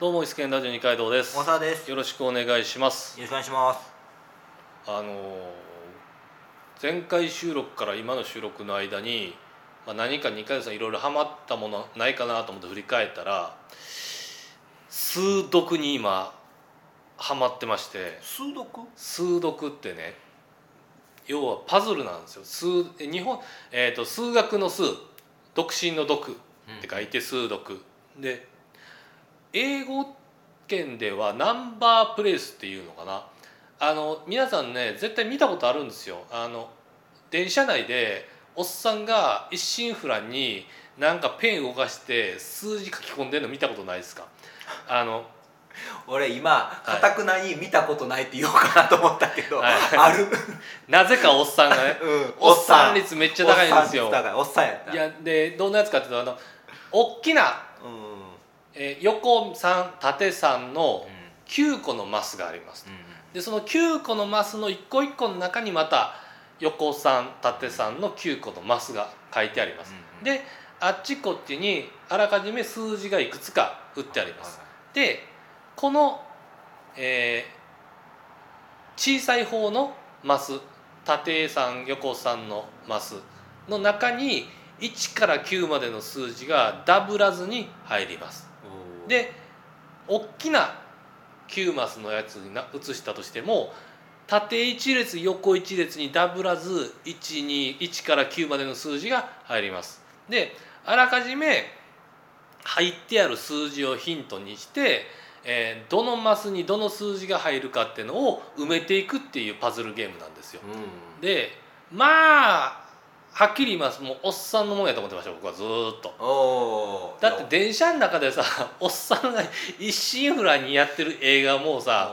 どうもイスケンラジオ二階堂です。大沢です。よよろしくお願いします。ろしくお願いします。あのー前回収録から今の収録の間に、まあ、何か二階堂さんいろいろハマったものないかなと思って振り返ったら数読に今ハマってまして。数読数読ってね要はパズルなんですよ。数え日本、えー、と数学の数独身の読って書いて数読で英語圏ではナンバープレイスっていうのかな？あの皆さんね絶対見たことあるんですよ。あの電車内でおっさんが一心不乱になんかペン動かして数字書き込んでるの見たことないですか？あの 俺今かたくなに見たことないって言おうかなと思ったけど、はい。ある？なぜかおっさんがね うん。おっさん率めっちゃ高いんですよ。おっさん率高い。おっさんやった。いやでどんなやつかっていうとあの大きな、うんえー横3縦3のうん。9個のマスがあります。うんでその9個のマスの一個一個の中にまた横3縦3の9個のマスが書いてあります、うんであっちこっちにあらかじめ数字がいくつか打ってあります、でこの、えー小さい方のマス縦3横3のマスの中に1から9までの数字がダブらずに入りますで大きな9マスのやつにな移したとしても縦1列横1列にダブらず121から9までの数字が入ります。であらかじめ入ってある数字をヒントにして、えーどのマスにどの数字が入るかっていうのを埋めていくっていうパズルゲームなんですよ。うん。でまあはっきり言います。もうおっさんのもんやと思ってました僕はずーっと。だって電車の中でさ おっさんが一心不乱にやってる映画もさ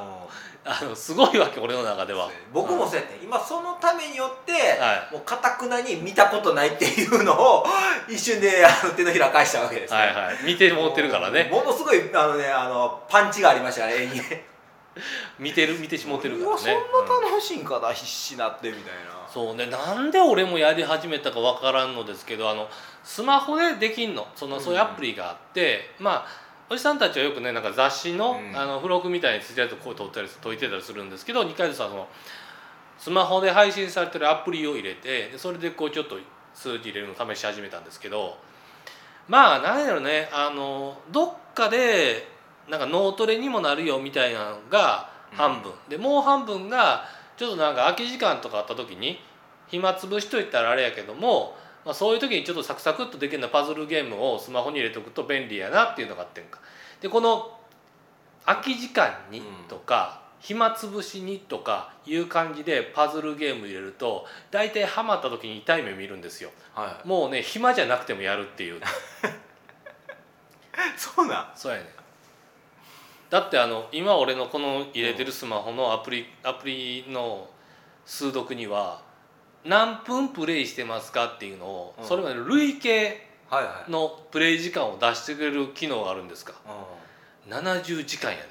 あのすごいわけ俺の中では。僕もそうやって今そのためによって、はもうかたくなに見たことないっていうのを 一瞬であの手のひら返したわけですね、はいはい。見てもってるからね。ものすごいあのねあのパンチがありましたね絵にね 見てる見てしもってるからね。そんな楽しいんかな、必死なってみたいな。そうねなんで俺もやり始めたかわからんのですけどあのスマホでできんの。そのそういうアプリがあって、まあおじさんたちはよくねなんか雑誌の,、うん。あの付録みたいについてるやつをこう撮ったり解いてたりするんですけど二階堂さんはそのスマホで配信されてるアプリを入れてでそれでこうちょっと数字入れるのを試し始めたんですけどまあ何やろねあのどっかでなんか脳トレにもなるよみたいなのが半分、でもう半分がちょっとなんか空き時間とかあった時に暇つぶしといったらあれやけども、まあ、そういう時にちょっとサクサクっとできるようなパズルゲームをスマホに入れておくと便利やなっていうのがあってんか。でこの空き時間にとか、暇つぶしにとかいう感じでパズルゲーム入れると大体ハマった時に痛い目見るんですよ。はい。もうね暇じゃなくてもやるっていう。そうなん。そうやねだってあの今俺のこの入れてるスマホのアプリアプリの数読には何分プレイしてますかっていうのを、うん。それまでの累計のプレイ時間を出してくれる機能があるんですか。う70時間やで。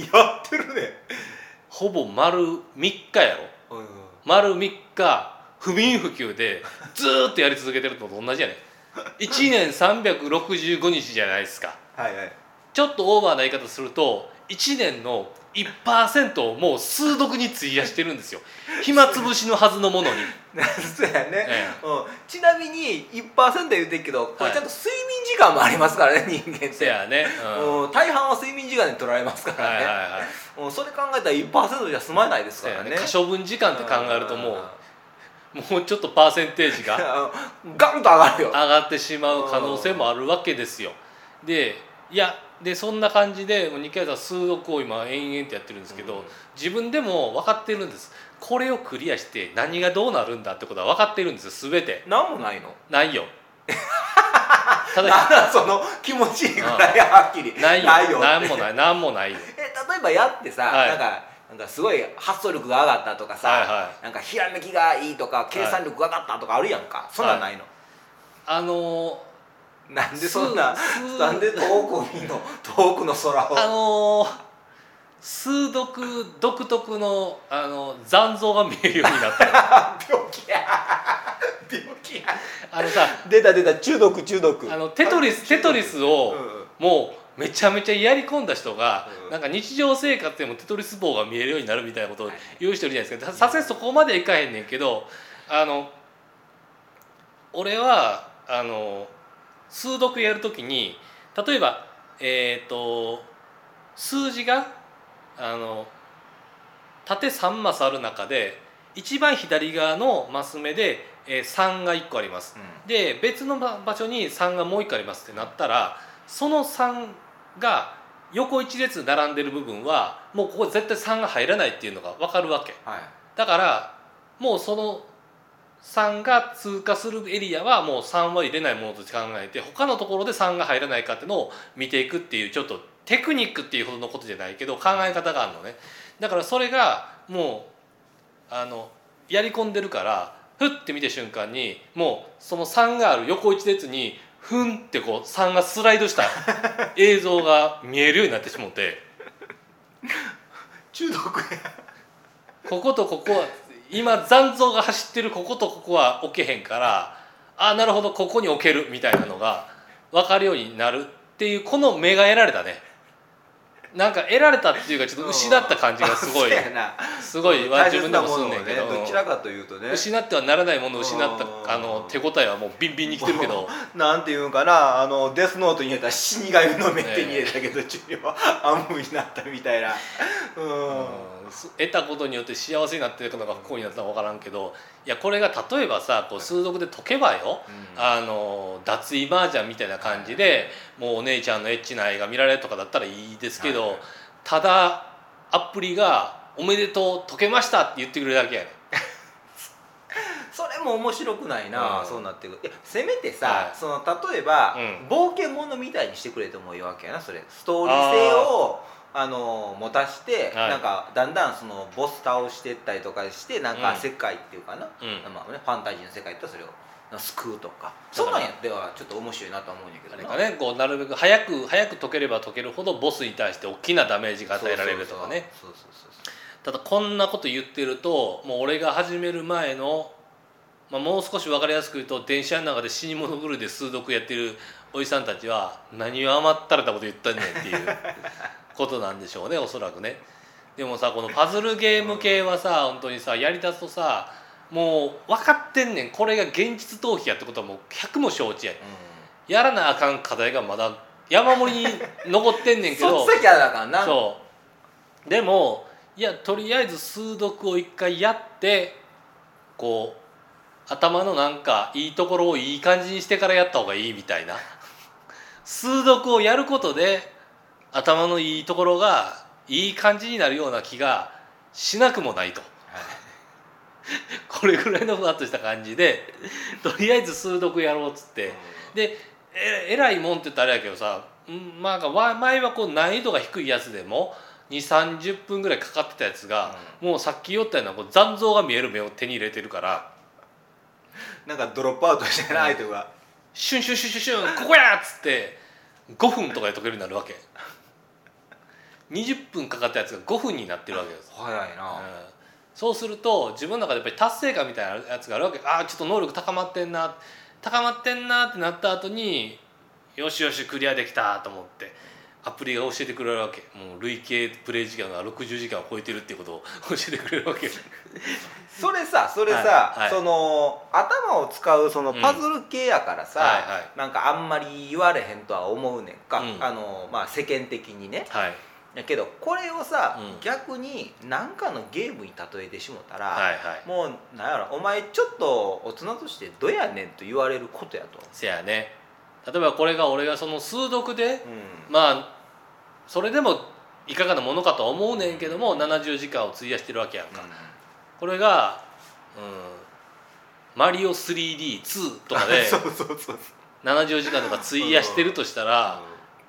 ん、やってるね、ほぼ丸3日やろ。うん、丸3日不眠不休でずーっとやり続けてるのと同じやね。1年365日じゃないですか。はいはいちょっとオーバーな言い方すると1年の1%をもう数読に費やしてるんですよ。暇つぶしのはずのものに、そうやね、えうん、ちなみに1%言うてるけどこはい。れちゃんと睡眠時間もありますからね 人間って。せやね、うん。うん、大半は睡眠時間で取られますからね、はいはいはい。うん、それ考えたら1%じゃ済まないですからね。ね。可処分時間って考えるともうもうちょっとパーセンテージが うん。ガンと上がるよ。上がってしまう可能性もあるわけですよ。でいやでそんな感じでもう二階さん数読を今延々とやってるんですけど、うん。自分でも分かってるんです。これをクリアして何がどうなるんだってことは分かってるんですよ全て。なんもないの？ないよ。ただその気持ちいいぐらいはっきり。ないよ。よなんもない。なんもないよ。え例えばやってさ、はい。なんかなんかすごい発想力が上がったとかさ、はいはなんかひらめきがいいとか計算力が上がったとかあるやんか、そんなんないの、あのなんでそんななんで遠く海の遠くの空を。ー、あのー数読独特のあの残像が見えるようになった。よ 病気や。病気や。あのさ出た出た中毒中毒。あのテトリステトリスをうんうん。もうめちゃめちゃやり込んだ人が、うん。なんか日常生活でもテトリス棒が見えるようになるみたいなことをはい。言う人いるじゃないですか。ささすがにそこまでいかへんねんけどあの俺はあの数読やるときに例えばえっ、と数字があの縦3マスある中で一番左側のマス目で、えー3が1個あります。うん。で別の場場所に3がもう1個ありますってなったらその3が横一列並んでる部分はもうここ絶対3が入らないっていうのが分かるわけ。はい。だからもうその3が通過するエリアはもう3は入れないものとして考えて他のところで3が入らないかっていうのを見ていくっていうちょっとテクニックっていうほどのことじゃないけど考え方があるのね。だからそれがもうあのやり込んでるからふって見た瞬間にもうその3がある横一列にふんってこう3がスライドした映像が見えるようになってしもて。中毒や。こことここは今残像が走ってるこことここは置けへんからあなるほどここに置けるみたいなのが分かるようになるっていうこの目が得られたね。なんか得られたっていうかちょっと失った感じがすごいそうやな。すごい自分でもすんねんけど、ねどちらかというとね。失ってはならないものを失ったうん。あの手応えはもうビンビンにきてるけど。なんていうんかなあのデスノートに入れたら死神の目手に入れたけど、中にはアムになったみたいな。うん、うん得たことによって幸せになってるのが不幸になったのか分からんけどいやこれが例えばさこう数読で解けばよあの脱衣麻雀みたいな感じでもうお姉ちゃんのエッチな絵が見られるとかだったらいいですけど、はい。ただアプリが「おめでとう解けました」って言ってくれるだけやね それも面白くないな、うん。そうなってくる。いやせめてさ、はい。その例えば、うん。冒険者みたいにしてくれてもいいわけやなそれ。ストーリー性をあの持たして、はい。なんかだんだんそのボス倒してったりとかしてなんかうん。世界っていうかな、うん。まあね、ファンタジーの世界ってそれを救うとか。そうなんやではちょっと面白いなとは思うんやけどな。あれかねこうなるべく早く早く解ければ解けるほどボスに対して大きなダメージが与えられるとかね。そうそうそうそうただこんなこと言ってるともう俺が始める前の、まあ、もう少し分かりやすく言うと電車の中で死に物狂いで数読やってるおじさんたちは何を甘ったれたこと言ったんねんっていうことなんでしょうねおそらくね。でもさこのパズルゲーム系はさ本当にさやりだすとさもう分かってんねん。これが現実逃避やってことはもう100も承知や。ねん。やらなあかん課題がまだ山盛りに残ってんねんけど。そっやらなあかんな。そう。でもいやとりあえず数読を一回やってこう頭のなんかいいところをいい感じにしてからやった方がいいみたいな。数読をやることで頭のいいところがいい感じになるような気がしなくもないと。これぐらいのふわっとした感じでとりあえず数読やろうっつって。でええらいもんって言ったらあれやけどさんまあ前はこう難易度が低いやつでも2 3 0分ぐらいかかってたやつが、もうさっき言ったようなこう残像が見える目を手に入れてるから。なんかドロップアウトしてない相手が。シュンシュンシュンシュンシュンここやっつって5分とかで解けるようになるわけ20分かかったやつが5分になってるわけです、早いな、うん。そうすると自分の中でやっぱり達成感みたいなやつがあるわけ。ああちょっと能力高まってんな。高まってんなってなった後によしよしクリアできたと思ってアプリが教えてくれるわけ。もう累計プレイ時間が60時間を超えてるっていうことを 教えてくれるわけ。それさそれさ、はいはい。その頭を使うそのパズル系やからさ、はいはい。なんかあんまり言われへんとは思うねんか、うん。あのまあ世間的にね。はいやけどこれをさ、うん。逆に何かのゲームに例えてしもたら、はいはい。もうなんやろお前ちょっと大人としてどやねんと言われることやと、せやね。例えばこれが俺がその数読でうん。まあそれでもいかがなものかとは思うねんけども70時間を費やしてるわけやんか、これが、うん、マリオ 3D2 とかで そうそうそうそう。70時間とか費やしてるとしたら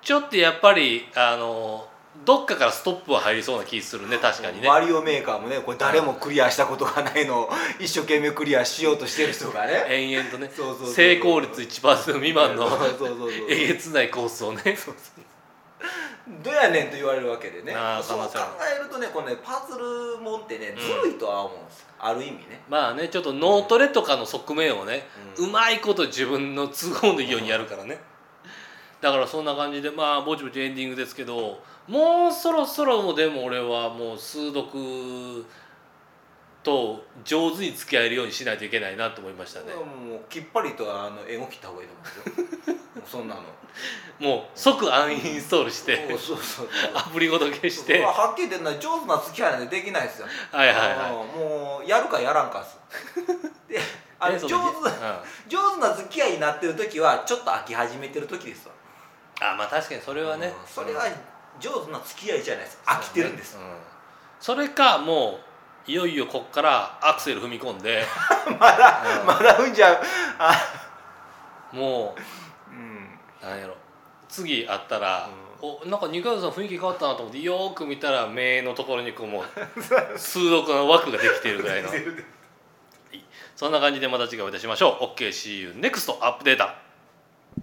ちょっとやっぱりあのどっかからストップは入りそうな気するね確かにね。マリオメーカーもねこれ誰もクリアしたことがないのを一生懸命クリアしようとしてる人がね。延々とね成功率1%未満のえげつないコースをね。どやねんと言われるわけでね。そう考えるとねこのねパズルもんってねん。ずるいとは思うんです、ある意味ね。まあねちょっと脳トレとかの側面をね、ううまいこと自分の都合のいいようにやるからねだからそんな感じでまあぼちぼちエンディングですけどもうそろそろもでも俺はもう数読と上手に付き合えるようにしないといけないなと思いましたね。もうきっぱりとあの英語切った方がいいと思うんですよ。もうそんなの。もう即アンインストールしてそうそうそう。アプリごと消して。まあはっきり言ってんのは上手な付き合いなんてできないですよ。はいはいはい。うんもうやるかやらんかっす。であ上手うん。上手な付き合いになってる時はちょっと飽き始めてる時ですわあまあ確かにそれはね。うん。それは上手な付き合いじゃないです飽きてるんです、うん。それかもういよいよこっからアクセル踏み込んで。まだ、うん。まだ踏んじゃう。あ。もうん。うなんやろ。次会ったら、おなんか二階堂さん雰囲気変わったなと思ってよーく見たら目のところにこうもう 数読の枠ができているぐらいの。そんな感じでまた次回お会いいたしましょう。OKSee you NEXT アップデータ